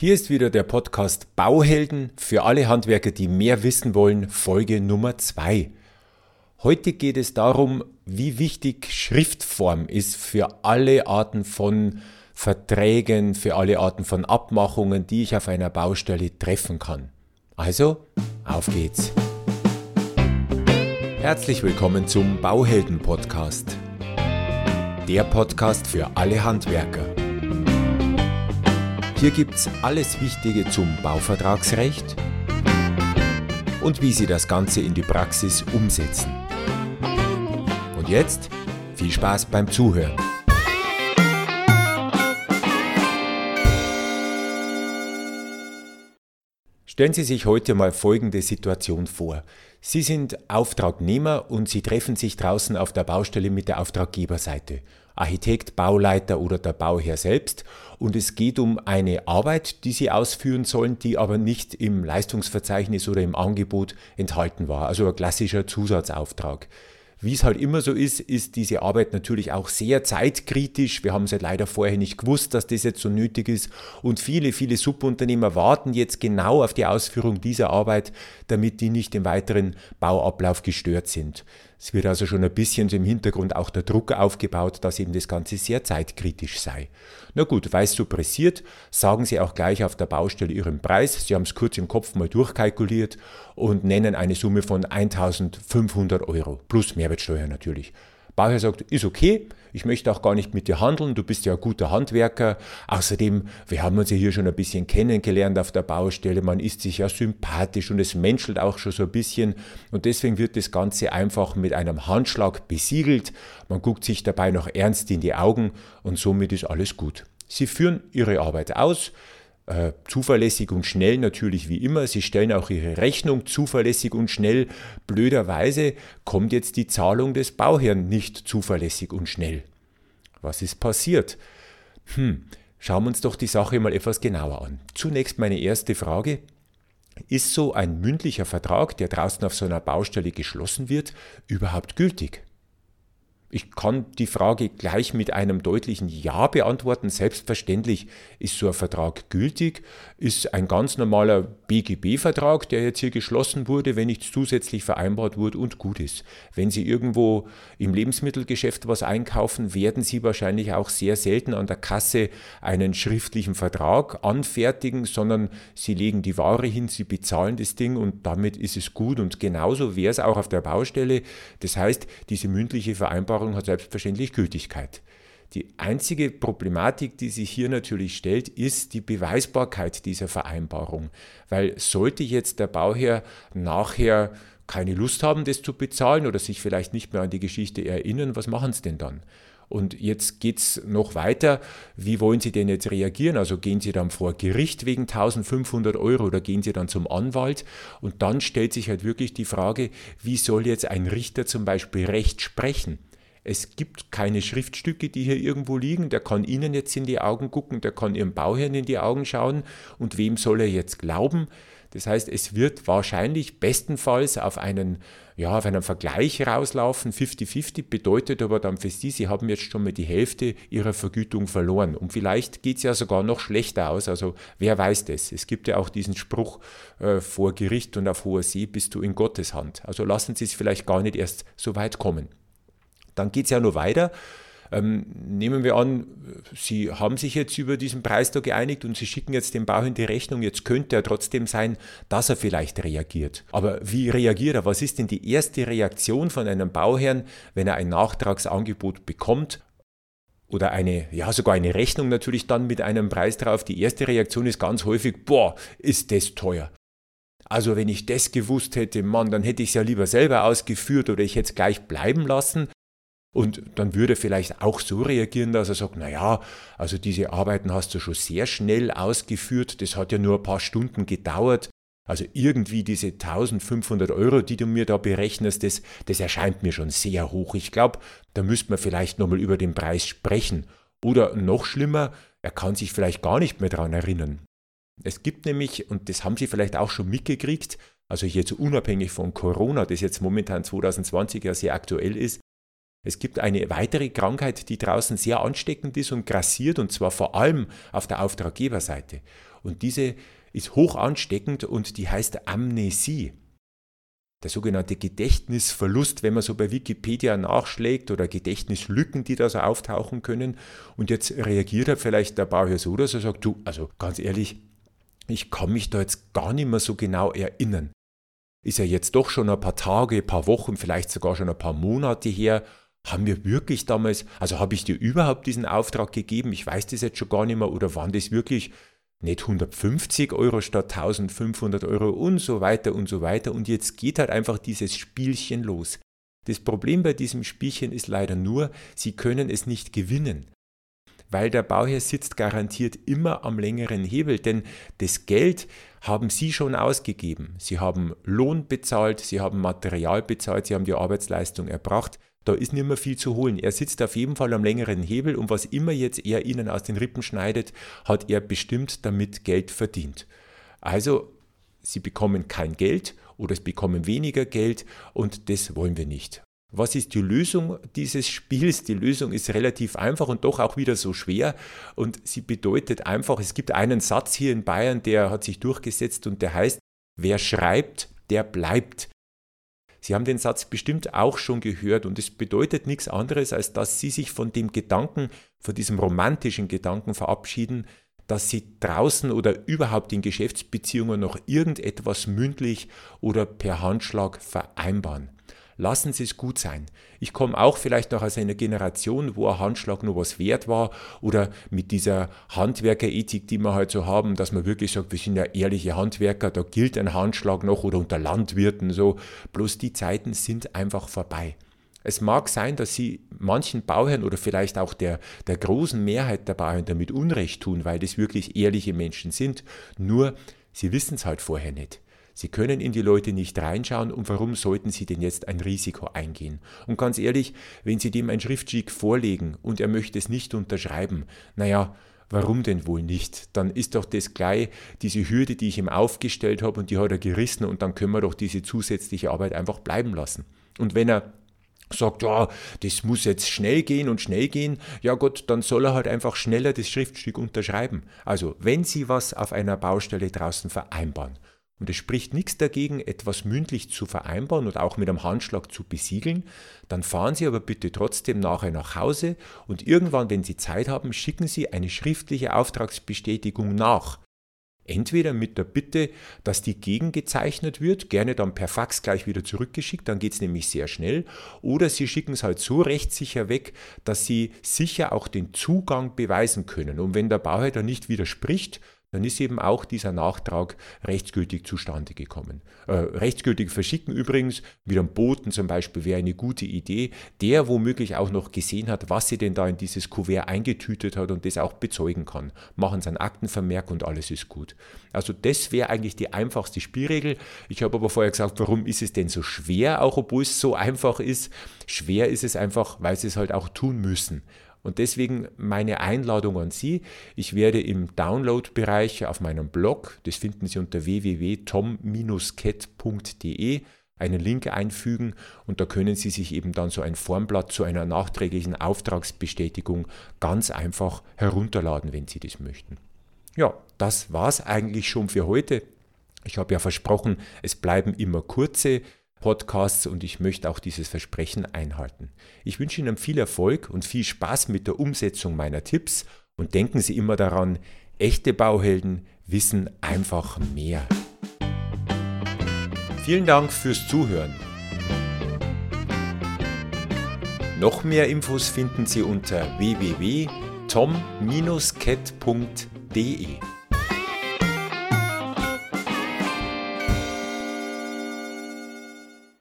Hier ist wieder der Podcast Bauhelden für alle Handwerker, die mehr wissen wollen, Folge Nummer 2. Heute geht es darum, wie wichtig Schriftform ist für alle Arten von Verträgen, für alle Arten von Abmachungen, die ich auf einer Baustelle treffen kann. Also, auf geht's. Herzlich willkommen zum Bauhelden Podcast. Der Podcast für alle Handwerker. Hier gibt's alles Wichtige zum Bauvertragsrecht und wie Sie das Ganze in die Praxis umsetzen. Und jetzt viel Spaß beim Zuhören. Stellen Sie sich heute mal folgende Situation vor. Sie sind Auftragnehmer und Sie treffen sich draußen auf der Baustelle mit der Auftraggeberseite. Architekt, Bauleiter oder der Bauherr selbst. Und es geht um eine Arbeit, die Sie ausführen sollen, die aber nicht im Leistungsverzeichnis oder im Angebot enthalten war. Also ein klassischer Zusatzauftrag. Wie es halt immer so ist, ist diese Arbeit natürlich auch sehr zeitkritisch. Wir haben es halt leider vorher nicht gewusst, dass das jetzt so nötig ist. Und viele, viele Subunternehmer warten jetzt genau auf die Ausführung dieser Arbeit, damit die nicht im weiteren Bauablauf gestört sind. Es wird also schon ein bisschen im Hintergrund auch der Druck aufgebaut, dass eben das Ganze sehr zeitkritisch sei. Na gut, weil es so pressiert, sagen Sie auch gleich auf der Baustelle Ihren Preis. Sie haben es kurz im Kopf mal durchkalkuliert und nennen eine Summe von 1500 Euro plus Mehrwertsteuer natürlich. Bauherr sagt, ist okay, ich möchte auch gar nicht mit dir handeln, du bist ja ein guter Handwerker. Außerdem, wir haben uns ja hier schon ein bisschen kennengelernt auf der Baustelle, man ist sich ja sympathisch und es menschelt auch schon so ein bisschen und deswegen wird das Ganze einfach mit einem Handschlag besiegelt. Man guckt sich dabei noch ernst in die Augen und somit ist alles gut. Sie führen ihre Arbeit aus, äh, zuverlässig und schnell natürlich wie immer. Sie stellen auch ihre Rechnung zuverlässig und schnell. Blöderweise kommt jetzt die Zahlung des Bauherrn nicht zuverlässig und schnell. Was ist passiert? Hm, schauen wir uns doch die Sache mal etwas genauer an. Zunächst meine erste Frage. Ist so ein mündlicher Vertrag, der draußen auf so einer Baustelle geschlossen wird, überhaupt gültig? Ich kann die Frage gleich mit einem deutlichen Ja beantworten. Selbstverständlich ist so ein Vertrag gültig, ist ein ganz normaler BGB-Vertrag, der jetzt hier geschlossen wurde, wenn nichts zusätzlich vereinbart wurde und gut ist. Wenn Sie irgendwo im Lebensmittelgeschäft was einkaufen, werden Sie wahrscheinlich auch sehr selten an der Kasse einen schriftlichen Vertrag anfertigen, sondern Sie legen die Ware hin, Sie bezahlen das Ding und damit ist es gut. Und genauso wäre es auch auf der Baustelle. Das heißt, diese mündliche Vereinbarung Vereinbarung hat selbstverständlich Gültigkeit. Die einzige Problematik, die sich hier natürlich stellt, ist die Beweisbarkeit dieser Vereinbarung. Weil sollte jetzt der Bauherr nachher keine Lust haben, das zu bezahlen oder sich vielleicht nicht mehr an die Geschichte erinnern, was machen sie denn dann? Und jetzt geht es noch weiter. Wie wollen Sie denn jetzt reagieren? Also gehen Sie dann vor Gericht wegen 1500 Euro oder gehen Sie dann zum Anwalt? Und dann stellt sich halt wirklich die Frage, wie soll jetzt ein Richter zum Beispiel Recht sprechen? Es gibt keine Schriftstücke, die hier irgendwo liegen. Der kann Ihnen jetzt in die Augen gucken, der kann Ihrem Bauherrn in die Augen schauen. Und wem soll er jetzt glauben? Das heißt, es wird wahrscheinlich bestenfalls auf einen, ja, auf einen Vergleich rauslaufen. 50-50 bedeutet aber dann für Sie, Sie haben jetzt schon mal die Hälfte Ihrer Vergütung verloren. Und vielleicht geht es ja sogar noch schlechter aus. Also wer weiß das? Es gibt ja auch diesen Spruch, äh, vor Gericht und auf hoher See bist du in Gottes Hand. Also lassen Sie es vielleicht gar nicht erst so weit kommen. Dann geht es ja nur weiter. Ähm, nehmen wir an, Sie haben sich jetzt über diesen Preis da geeinigt und Sie schicken jetzt dem Bauherrn die Rechnung. Jetzt könnte er trotzdem sein, dass er vielleicht reagiert. Aber wie reagiert er? Was ist denn die erste Reaktion von einem Bauherrn, wenn er ein Nachtragsangebot bekommt? Oder eine, ja, sogar eine Rechnung natürlich dann mit einem Preis drauf. Die erste Reaktion ist ganz häufig, boah, ist das teuer. Also wenn ich das gewusst hätte, Mann, dann hätte ich es ja lieber selber ausgeführt oder ich hätte es gleich bleiben lassen. Und dann würde er vielleicht auch so reagieren, dass er sagt, naja, also diese Arbeiten hast du schon sehr schnell ausgeführt, das hat ja nur ein paar Stunden gedauert. Also irgendwie diese 1500 Euro, die du mir da berechnest, das, das erscheint mir schon sehr hoch. Ich glaube, da müsste man vielleicht nochmal über den Preis sprechen. Oder noch schlimmer, er kann sich vielleicht gar nicht mehr daran erinnern. Es gibt nämlich, und das haben Sie vielleicht auch schon mitgekriegt, also jetzt unabhängig von Corona, das jetzt momentan 2020 ja sehr aktuell ist, es gibt eine weitere Krankheit, die draußen sehr ansteckend ist und grassiert, und zwar vor allem auf der Auftraggeberseite. Und diese ist hoch ansteckend und die heißt Amnesie. Der sogenannte Gedächtnisverlust, wenn man so bei Wikipedia nachschlägt oder Gedächtnislücken, die da so auftauchen können. Und jetzt reagiert halt vielleicht der Bauherr so, dass er sagt, du, also ganz ehrlich, ich kann mich da jetzt gar nicht mehr so genau erinnern. Ist ja jetzt doch schon ein paar Tage, ein paar Wochen, vielleicht sogar schon ein paar Monate her. Haben wir wirklich damals, also habe ich dir überhaupt diesen Auftrag gegeben? Ich weiß das jetzt schon gar nicht mehr. Oder waren das wirklich nicht 150 Euro statt 1500 Euro und so weiter und so weiter. Und jetzt geht halt einfach dieses Spielchen los. Das Problem bei diesem Spielchen ist leider nur, Sie können es nicht gewinnen. Weil der Bauherr sitzt garantiert immer am längeren Hebel, denn das Geld haben Sie schon ausgegeben. Sie haben Lohn bezahlt, Sie haben Material bezahlt, Sie haben die Arbeitsleistung erbracht. Da ist nicht mehr viel zu holen. Er sitzt auf jeden Fall am längeren Hebel und was immer jetzt er Ihnen aus den Rippen schneidet, hat er bestimmt damit Geld verdient. Also, Sie bekommen kein Geld oder es bekommen weniger Geld und das wollen wir nicht. Was ist die Lösung dieses Spiels? Die Lösung ist relativ einfach und doch auch wieder so schwer und sie bedeutet einfach, es gibt einen Satz hier in Bayern, der hat sich durchgesetzt und der heißt, wer schreibt, der bleibt. Sie haben den Satz bestimmt auch schon gehört und es bedeutet nichts anderes, als dass Sie sich von dem Gedanken, von diesem romantischen Gedanken verabschieden, dass Sie draußen oder überhaupt in Geschäftsbeziehungen noch irgendetwas mündlich oder per Handschlag vereinbaren lassen Sie es gut sein. Ich komme auch vielleicht noch aus einer Generation, wo ein Handschlag nur was wert war oder mit dieser Handwerkerethik, die wir halt so haben, dass man wirklich sagt, wir sind ja ehrliche Handwerker, da gilt ein Handschlag noch oder unter Landwirten so. Bloß die Zeiten sind einfach vorbei. Es mag sein, dass Sie manchen Bauherren oder vielleicht auch der, der großen Mehrheit der Bauherren damit Unrecht tun, weil das wirklich ehrliche Menschen sind. Nur, sie wissen es halt vorher nicht. Sie können in die Leute nicht reinschauen und warum sollten Sie denn jetzt ein Risiko eingehen? Und ganz ehrlich, wenn Sie dem ein Schriftschick vorlegen und er möchte es nicht unterschreiben, naja, Warum denn wohl nicht? Dann ist doch das gleich diese Hürde, die ich ihm aufgestellt habe und die hat er gerissen und dann können wir doch diese zusätzliche Arbeit einfach bleiben lassen. Und wenn er sagt, ja, das muss jetzt schnell gehen und schnell gehen, ja Gott, dann soll er halt einfach schneller das Schriftstück unterschreiben. Also, wenn Sie was auf einer Baustelle draußen vereinbaren und es spricht nichts dagegen, etwas mündlich zu vereinbaren und auch mit einem Handschlag zu besiegeln, dann fahren Sie aber bitte trotzdem nachher nach Hause und irgendwann, wenn Sie Zeit haben, schicken Sie eine schriftliche Auftragsbestätigung nach. Entweder mit der Bitte, dass die gegengezeichnet wird, gerne dann per Fax gleich wieder zurückgeschickt, dann geht es nämlich sehr schnell, oder Sie schicken es halt so rechtssicher weg, dass Sie sicher auch den Zugang beweisen können. Und wenn der Bauherr dann nicht widerspricht, dann ist eben auch dieser Nachtrag rechtsgültig zustande gekommen. Äh, rechtsgültig verschicken übrigens, mit einem Boten zum Beispiel, wäre eine gute Idee, der womöglich auch noch gesehen hat, was sie denn da in dieses Kuvert eingetütet hat und das auch bezeugen kann. Machen sie einen Aktenvermerk und alles ist gut. Also das wäre eigentlich die einfachste Spielregel. Ich habe aber vorher gesagt, warum ist es denn so schwer, auch obwohl es so einfach ist? Schwer ist es einfach, weil sie es halt auch tun müssen. Und deswegen meine Einladung an Sie. Ich werde im Download-Bereich auf meinem Blog, das finden Sie unter www.tom-cat.de, einen Link einfügen und da können Sie sich eben dann so ein Formblatt zu einer nachträglichen Auftragsbestätigung ganz einfach herunterladen, wenn Sie das möchten. Ja, das war es eigentlich schon für heute. Ich habe ja versprochen, es bleiben immer kurze Podcasts und ich möchte auch dieses Versprechen einhalten. Ich wünsche Ihnen viel Erfolg und viel Spaß mit der Umsetzung meiner Tipps und denken Sie immer daran, echte Bauhelden wissen einfach mehr. Vielen Dank fürs Zuhören. Noch mehr Infos finden Sie unter www.tom-cat.de.